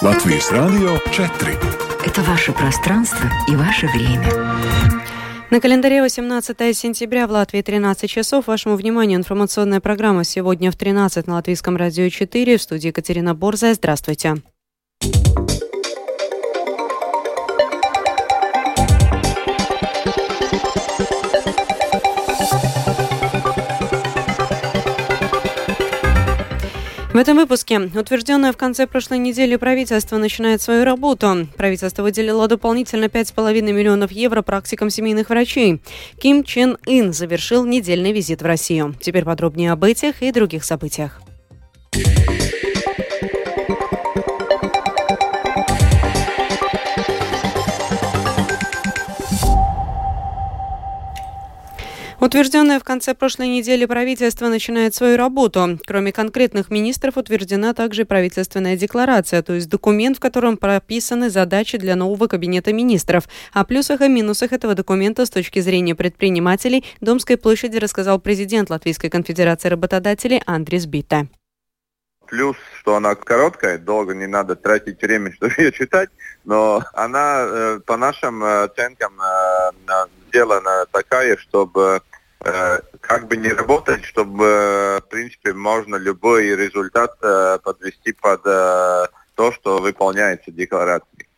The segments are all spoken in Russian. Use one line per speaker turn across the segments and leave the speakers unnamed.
Латвийс Радио 4.
Это ваше пространство и ваше время.
На календаре 18 сентября в Латвии 13 часов. Вашему вниманию информационная программа сегодня в 13 на Латвийском радио 4. В студии Екатерина Борзая. Здравствуйте. В этом выпуске утвержденное в конце прошлой недели правительство начинает свою работу. Правительство выделило дополнительно 5,5 миллионов евро практикам семейных врачей. Ким Чен Ин завершил недельный визит в Россию. Теперь подробнее об этих и других событиях. Утвержденное в конце прошлой недели правительство начинает свою работу. Кроме конкретных министров, утверждена также правительственная декларация, то есть документ, в котором прописаны задачи для нового кабинета министров. О плюсах и минусах этого документа с точки зрения предпринимателей Домской площади рассказал президент Латвийской конфедерации работодателей Андрис Бита
плюс, что она короткая, долго не надо тратить время, чтобы ее читать, но она э, по нашим э, оценкам э, сделана такая, чтобы Э, как бы не работать, чтобы, э, в принципе, можно любой результат э, подвести под то, что выполняется декларацией.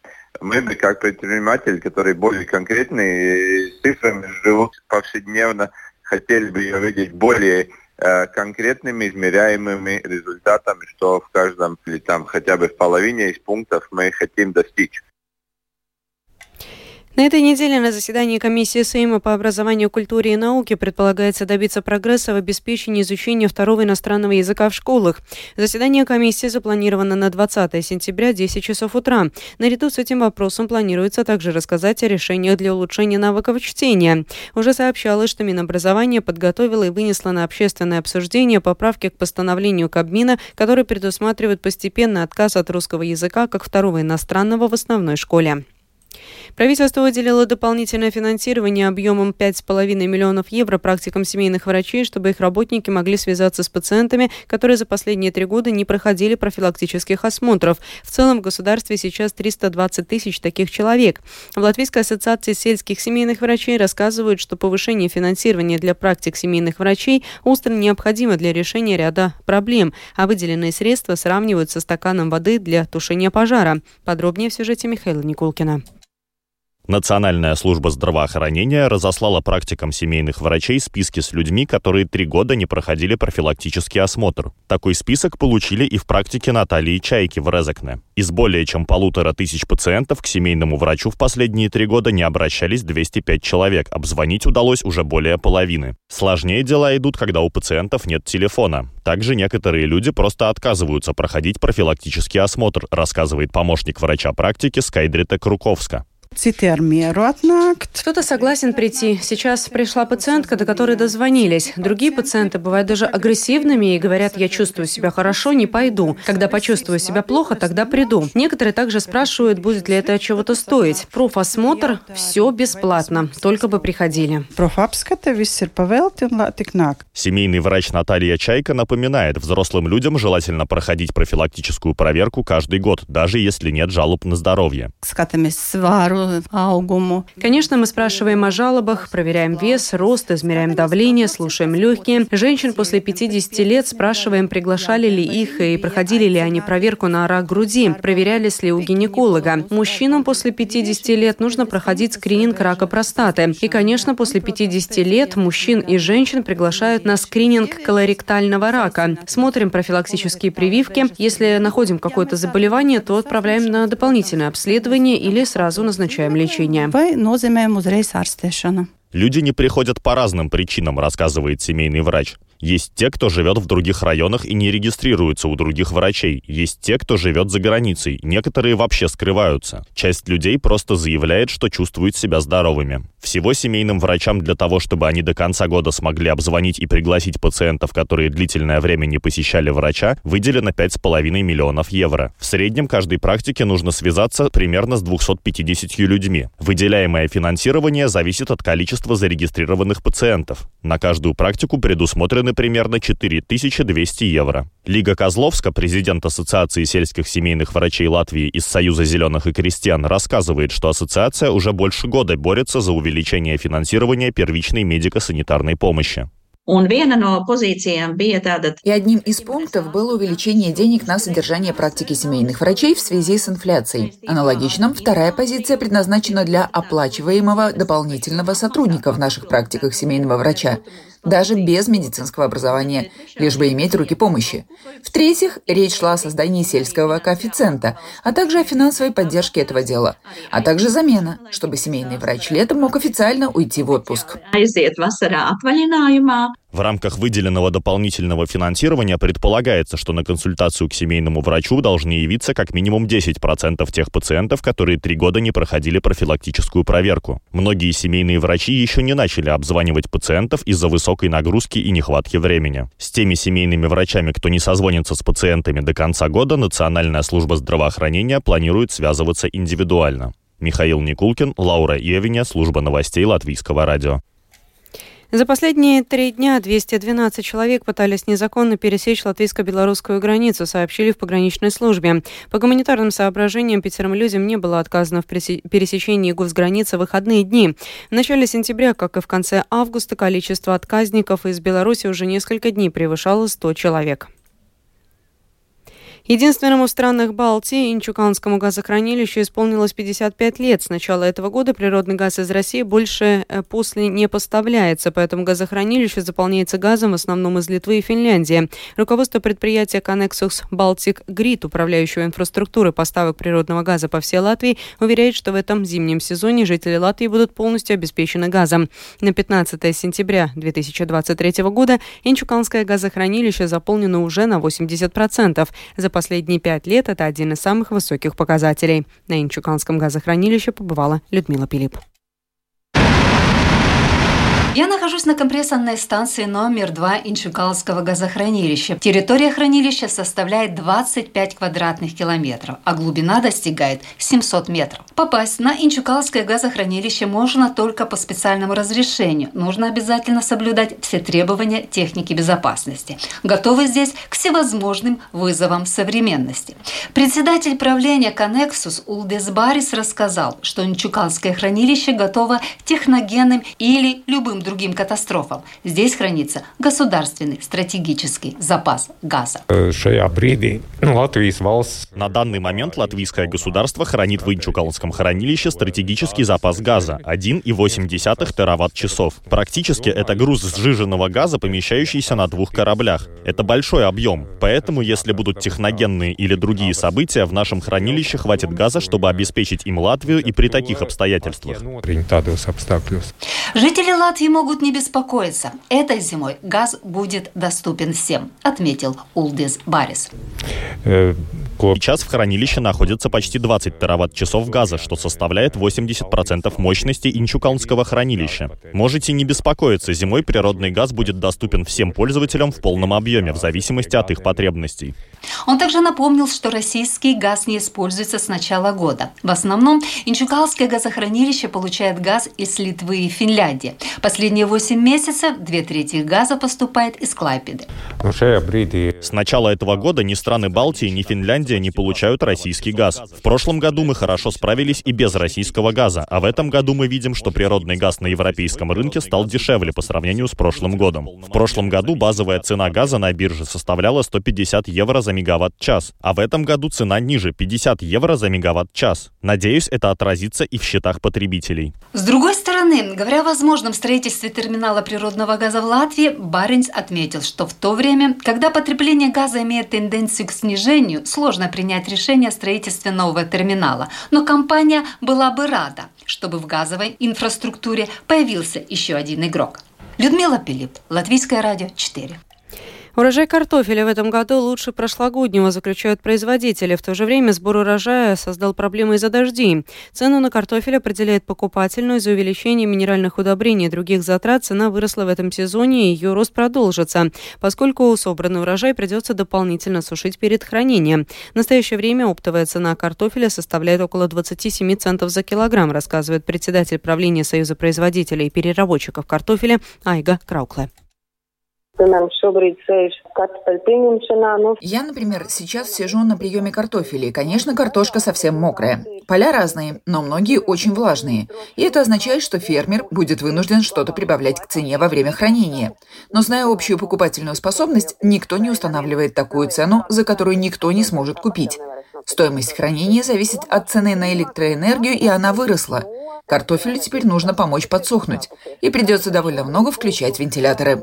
Мы бы, как предприниматель, который более конкретный, с цифрами живут повседневно, хотели бы ее видеть более конкретными, измеряемыми результатами, что в каждом или там хотя бы в половине из пунктов мы хотим достичь.
На этой неделе на заседании комиссии Сейма по образованию, культуре и науке предполагается добиться прогресса в обеспечении изучения второго иностранного языка в школах. Заседание комиссии запланировано на 20 сентября 10 часов утра. Наряду с этим вопросом планируется также рассказать о решениях для улучшения навыков чтения. Уже сообщалось, что Минобразование подготовило и вынесло на общественное обсуждение поправки к постановлению Кабмина, которые предусматривают постепенный отказ от русского языка как второго иностранного в основной школе. Правительство выделило дополнительное финансирование объемом 5,5 миллионов евро практикам семейных врачей, чтобы их работники могли связаться с пациентами, которые за последние три года не проходили профилактических осмотров. В целом в государстве сейчас 320 тысяч таких человек. В Латвийской ассоциации сельских семейных врачей рассказывают, что повышение финансирования для практик семейных врачей остро необходимо для решения ряда проблем, а выделенные средства сравнивают со стаканом воды для тушения пожара. Подробнее в сюжете Михаила Никулкина.
Национальная служба здравоохранения разослала практикам семейных врачей списки с людьми, которые три года не проходили профилактический осмотр. Такой список получили и в практике Натальи Чайки в Резекне. Из более чем полутора тысяч пациентов к семейному врачу в последние три года не обращались 205 человек. Обзвонить удалось уже более половины. Сложнее дела идут, когда у пациентов нет телефона. Также некоторые люди просто отказываются проходить профилактический осмотр, рассказывает помощник врача практики Скайдрита Круковска.
Кто-то согласен прийти. Сейчас пришла пациентка, до которой дозвонились. Другие пациенты бывают даже агрессивными и говорят, я чувствую себя хорошо, не пойду. Когда почувствую себя плохо, тогда приду. Некоторые также спрашивают, будет ли это чего-то стоить. Профосмотр – все бесплатно, только бы приходили.
Семейный врач Наталья Чайка напоминает, взрослым людям желательно проходить профилактическую проверку каждый год, даже если нет жалоб на здоровье.
Конечно, мы спрашиваем о жалобах, проверяем вес, рост, измеряем давление, слушаем легкие. Женщин после 50 лет спрашиваем, приглашали ли их и проходили ли они проверку на рак груди, проверялись ли у гинеколога. Мужчинам после 50 лет нужно проходить скрининг рака простаты. И, конечно, после 50 лет мужчин и женщин приглашают на скрининг колоректального рака. Смотрим профилактические прививки. Если находим какое-то заболевание, то отправляем на дополнительное обследование или сразу назначаем esošajiem nu, līčiņiem.
Vai nozīmēm uzreiz ārstēšana. Люди не приходят по разным причинам, рассказывает семейный врач. Есть те, кто живет в других районах и не регистрируется у других врачей. Есть те, кто живет за границей. Некоторые вообще скрываются. Часть людей просто заявляет, что чувствует себя здоровыми. Всего семейным врачам для того, чтобы они до конца года смогли обзвонить и пригласить пациентов, которые длительное время не посещали врача, выделено 5,5 миллионов евро. В среднем каждой практике нужно связаться примерно с 250 людьми. Выделяемое финансирование зависит от количества количество зарегистрированных пациентов. На каждую практику предусмотрены примерно 4200 евро. Лига Козловска, президент Ассоциации сельских семейных врачей Латвии из Союза зеленых и крестьян, рассказывает, что ассоциация уже больше года борется за увеличение финансирования первичной медико-санитарной помощи.
И одним из пунктов было увеличение денег на содержание практики семейных врачей в связи с инфляцией. Аналогично, вторая позиция предназначена для оплачиваемого дополнительного сотрудника в наших практиках семейного врача даже без медицинского образования, лишь бы иметь руки помощи. В-третьих, речь шла о создании сельского коэффициента, а также о финансовой поддержке этого дела, а также замена, чтобы семейный врач летом мог официально уйти в отпуск.
В рамках выделенного дополнительного финансирования предполагается, что на консультацию к семейному врачу должны явиться как минимум 10% тех пациентов, которые три года не проходили профилактическую проверку. Многие семейные врачи еще не начали обзванивать пациентов из-за высокой нагрузки и нехватки времени. С теми семейными врачами, кто не созвонится с пациентами до конца года, Национальная служба здравоохранения планирует связываться индивидуально. Михаил Никулкин, Лаура Евиня, служба новостей Латвийского радио.
За последние три дня 212 человек пытались незаконно пересечь латвийско-белорусскую границу, сообщили в пограничной службе. По гуманитарным соображениям пятерым людям не было отказано в пересечении госграницы в выходные дни. В начале сентября, как и в конце августа, количество отказников из Беларуси уже несколько дней превышало 100 человек. Единственному в странах Балтии Инчуканскому газохранилищу исполнилось 55 лет. С начала этого года природный газ из России больше э, после не поставляется, поэтому газохранилище заполняется газом в основном из Литвы и Финляндии. Руководство предприятия Connexus Baltic Grid, управляющего инфраструктурой поставок природного газа по всей Латвии, уверяет, что в этом зимнем сезоне жители Латвии будут полностью обеспечены газом. На 15 сентября 2023 года Инчуканское газохранилище заполнено уже на 80%. За последние пять лет это один из самых высоких показателей. На Инчуканском газохранилище побывала Людмила Пилип.
Я нахожусь на компрессорной станции номер 2 Инчукалского газохранилища. Территория хранилища составляет 25 квадратных километров, а глубина достигает 700 метров. Попасть на Инчукалское газохранилище можно только по специальному разрешению. Нужно обязательно соблюдать все требования техники безопасности. Готовы здесь к всевозможным вызовам современности. Председатель правления Коннексус Улдес Барис рассказал, что Инчукалское хранилище готово техногенным или любым другим катастрофам. Здесь хранится государственный стратегический запас газа.
На данный момент латвийское государство хранит в Инчукалском хранилище стратегический запас газа 1,8 тераватт-часов. Практически это груз сжиженного газа, помещающийся на двух кораблях. Это большой объем, поэтому если будут техногенные или другие события, в нашем хранилище хватит газа, чтобы обеспечить им Латвию и при таких обстоятельствах.
Жители Латвии могут не беспокоиться. Этой зимой газ будет доступен всем, отметил Улдис Барис.
Э, Сейчас в хранилище находится почти 20 тераватт-часов газа, что составляет 80% мощности Инчукалнского хранилища. Можете не беспокоиться, зимой природный газ будет доступен всем пользователям в полном объеме, в зависимости от их потребностей.
Он также напомнил, что российский газ не используется с начала года. В основном Инчукалское газохранилище получает газ из Литвы и Финляндии. Последние 8 месяцев две трети газа поступает из Клайпеды.
С начала этого года ни страны Балтии, ни Финляндия Финляндия не получают российский газ. В прошлом году мы хорошо справились и без российского газа, а в этом году мы видим, что природный газ на европейском рынке стал дешевле по сравнению с прошлым годом. В прошлом году базовая цена газа на бирже составляла 150 евро за мегаватт-час, а в этом году цена ниже 50 евро за мегаватт-час. Надеюсь, это отразится и в счетах потребителей.
С другой стороны, говоря о возможном строительстве терминала природного газа в Латвии, Баренц отметил, что в то время, когда потребление газа имеет тенденцию к снижению, сложно сложно принять решение о строительстве нового терминала, но компания была бы рада, чтобы в газовой инфраструктуре появился еще один игрок. Людмила Пилип, Латвийское радио 4.
Урожай картофеля в этом году лучше прошлогоднего, заключают производители. В то же время сбор урожая создал проблемы из-за дождей. Цену на картофель определяет покупатель, но из-за увеличения минеральных удобрений и других затрат цена выросла в этом сезоне и ее рост продолжится, поскольку собранный урожай придется дополнительно сушить перед хранением. В настоящее время оптовая цена картофеля составляет около 27 центов за килограмм, рассказывает председатель правления Союза производителей и переработчиков картофеля Айга
Я, например, сейчас сижу на приеме картофеля, конечно, картошка совсем мокрая. Поля разные, но многие очень влажные. И это означает, что фермер будет вынужден что-то прибавлять к цене во время хранения. Но зная общую покупательную способность, никто не устанавливает такую цену, за которую никто не сможет купить. Стоимость хранения зависит от цены на электроэнергию, и она выросла. Картофелю теперь нужно помочь подсохнуть, и придется довольно много включать вентиляторы.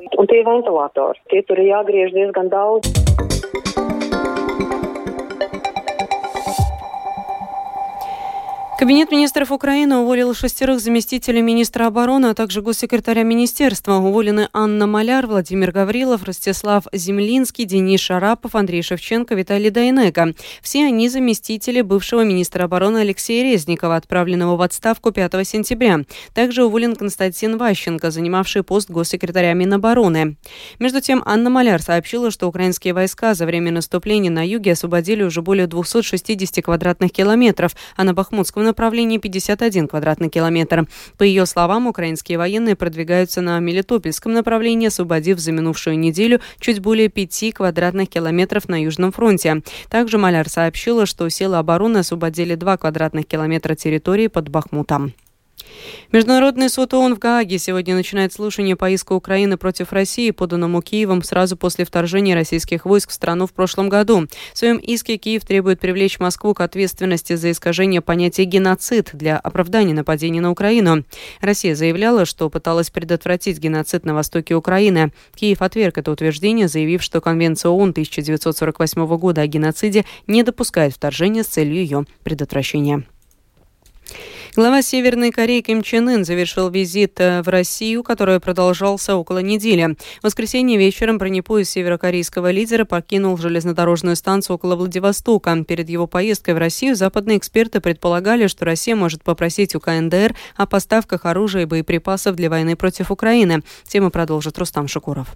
Кабинет министров Украины уволил шестерых заместителей министра обороны, а также госсекретаря министерства. Уволены Анна Маляр, Владимир Гаврилов, Ростислав Землинский, Денис Шарапов, Андрей Шевченко, Виталий Дайнека. Все они заместители бывшего министра обороны Алексея Резникова, отправленного в отставку 5 сентября. Также уволен Константин Ващенко, занимавший пост госсекретаря Минобороны. Между тем, Анна Маляр сообщила, что украинские войска за время наступления на юге освободили уже более 260 квадратных километров, а на Бахмутском направлении 51 квадратный километр. По ее словам, украинские военные продвигаются на Мелитопольском направлении, освободив за минувшую неделю чуть более 5 квадратных километров на Южном фронте. Также Маляр сообщила, что силы обороны освободили 2 квадратных километра территории под Бахмутом. Международный суд ООН в Гааге сегодня начинает слушание по иску Украины против России, поданному Киевом сразу после вторжения российских войск в страну в прошлом году. В своем иске Киев требует привлечь Москву к ответственности за искажение понятия «геноцид» для оправдания нападения на Украину. Россия заявляла, что пыталась предотвратить геноцид на востоке Украины. Киев отверг это утверждение, заявив, что Конвенция ООН 1948 года о геноциде не допускает вторжения с целью ее предотвращения. Глава Северной Кореи Ким Чен Ын завершил визит э, в Россию, который продолжался около недели. В воскресенье вечером бронепоезд северокорейского лидера покинул железнодорожную станцию около Владивостока. Перед его поездкой в Россию западные эксперты предполагали, что Россия может попросить у КНДР о поставках оружия и боеприпасов для войны против Украины. Тему продолжит Рустам Шукуров.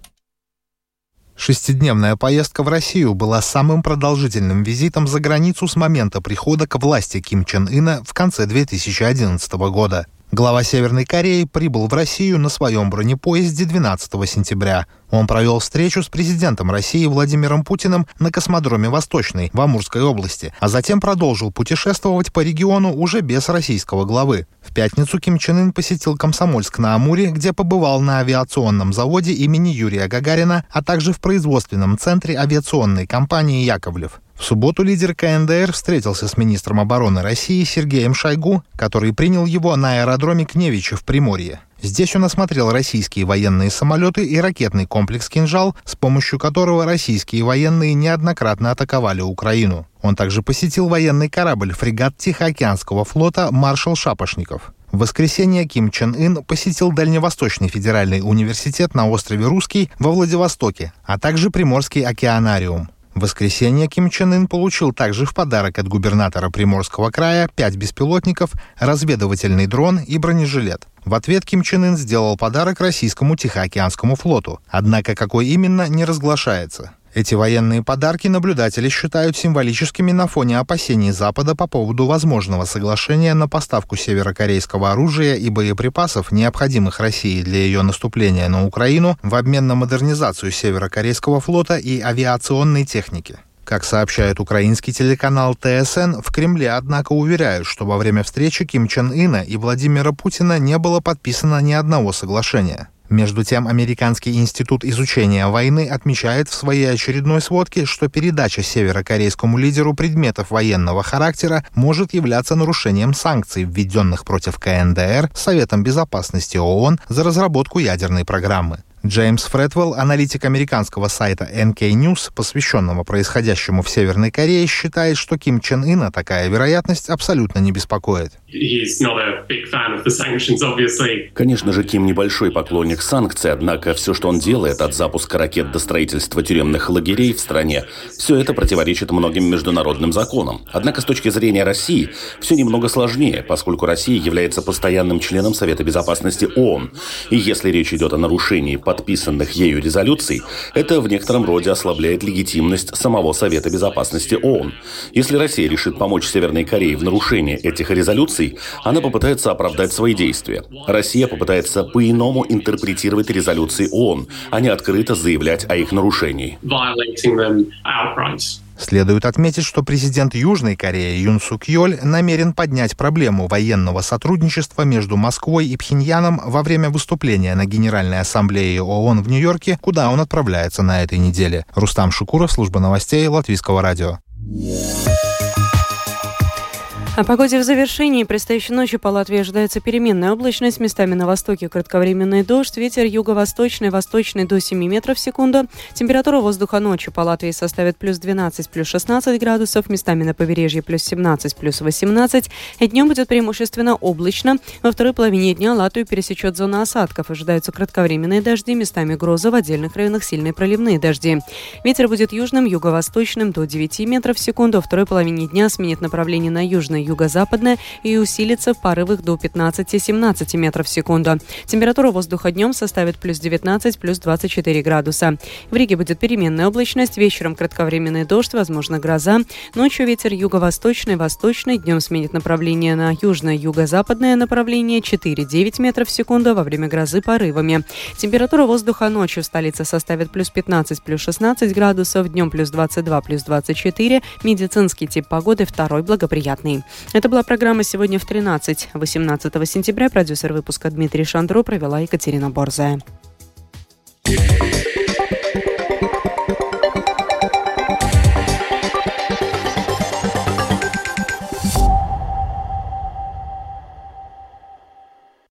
Шестидневная поездка в Россию была самым продолжительным визитом за границу с момента прихода к власти Ким Чен Ына в конце 2011 года. Глава Северной Кореи прибыл в Россию на своем бронепоезде 12 сентября. Он провел встречу с президентом России Владимиром Путиным на космодроме Восточный в Амурской области, а затем продолжил путешествовать по региону уже без российского главы. В пятницу Ким Чен Ын посетил Комсомольск на Амуре, где побывал на авиационном заводе имени Юрия Гагарина, а также в производственном центре авиационной компании «Яковлев». В субботу лидер КНДР встретился с министром обороны России Сергеем Шойгу, который принял его на аэродроме Кневича в Приморье. Здесь он осмотрел российские военные самолеты и ракетный комплекс «Кинжал», с помощью которого российские военные неоднократно атаковали Украину. Он также посетил военный корабль фрегат Тихоокеанского флота «Маршал Шапошников». В воскресенье Ким Чен Ын посетил Дальневосточный федеральный университет на острове Русский во Владивостоке, а также Приморский океанариум. В воскресенье Ким Чен Ын получил также в подарок от губернатора Приморского края пять беспилотников, разведывательный дрон и бронежилет. В ответ Ким Чен Ын сделал подарок российскому Тихоокеанскому флоту, однако какой именно не разглашается. Эти военные подарки наблюдатели считают символическими на фоне опасений Запада по поводу возможного соглашения на поставку северокорейского оружия и боеприпасов, необходимых России для ее наступления на Украину, в обмен на модернизацию северокорейского флота и авиационной техники. Как сообщает украинский телеканал ТСН, в Кремле, однако, уверяют, что во время встречи Ким Чен Ына и Владимира Путина не было подписано ни одного соглашения. Между тем, Американский институт изучения войны отмечает в своей очередной сводке, что передача северокорейскому лидеру предметов военного характера может являться нарушением санкций, введенных против КНДР Советом безопасности ООН за разработку ядерной программы. Джеймс Фредвелл, аналитик американского сайта NK News, посвященного происходящему в Северной Корее, считает, что Ким Чен Ына такая вероятность абсолютно не беспокоит.
Конечно же, Ким небольшой поклонник санкций, однако все, что он делает, от запуска ракет до строительства тюремных лагерей в стране, все это противоречит многим международным законам. Однако с точки зрения России все немного сложнее, поскольку Россия является постоянным членом Совета Безопасности ООН. И если речь идет о нарушении подписанных ею резолюций, это в некотором роде ослабляет легитимность самого Совета Безопасности ООН. Если Россия решит помочь Северной Корее в нарушении этих резолюций, она попытается оправдать свои действия. Россия попытается по-иному интерпретировать резолюции ООН, а не открыто заявлять о их нарушении.
Следует отметить, что президент Южной Кореи Юн Сук Йоль намерен поднять проблему военного сотрудничества между Москвой и Пхеньяном во время выступления на Генеральной Ассамблее ООН в Нью-Йорке, куда он отправляется на этой неделе. Рустам Шукуров, служба новостей Латвийского радио.
О погоде в завершении. Предстоящей ночью по Латвии ожидается переменная облачность. Местами на востоке кратковременный дождь. Ветер юго-восточный, восточный до 7 метров в секунду. Температура воздуха ночью по Латвии составит плюс 12, плюс 16 градусов. Местами на побережье плюс 17, плюс 18. И днем будет преимущественно облачно. Во второй половине дня Латвию пересечет зона осадков. Ожидаются кратковременные дожди. Местами грозы в отдельных районах сильные проливные дожди. Ветер будет южным, юго-восточным до 9 метров в секунду. Во второй половине дня сменит направление на южный юго-западная и усилится в порывах до 15-17 метров в секунду. Температура воздуха днем составит плюс 19, плюс 24 градуса. В Риге будет переменная облачность, вечером кратковременный дождь, возможно гроза. Ночью ветер юго-восточный, восточный, днем сменит направление на южно-юго-западное направление 4-9 метров в секунду во время грозы порывами. Температура воздуха ночью в столице составит плюс 15, плюс 16 градусов, днем плюс 22, плюс 24. Медицинский тип погоды второй благоприятный. Это была программа «Сегодня в 13». 18 сентября продюсер выпуска Дмитрий Шандро провела Екатерина Борзая.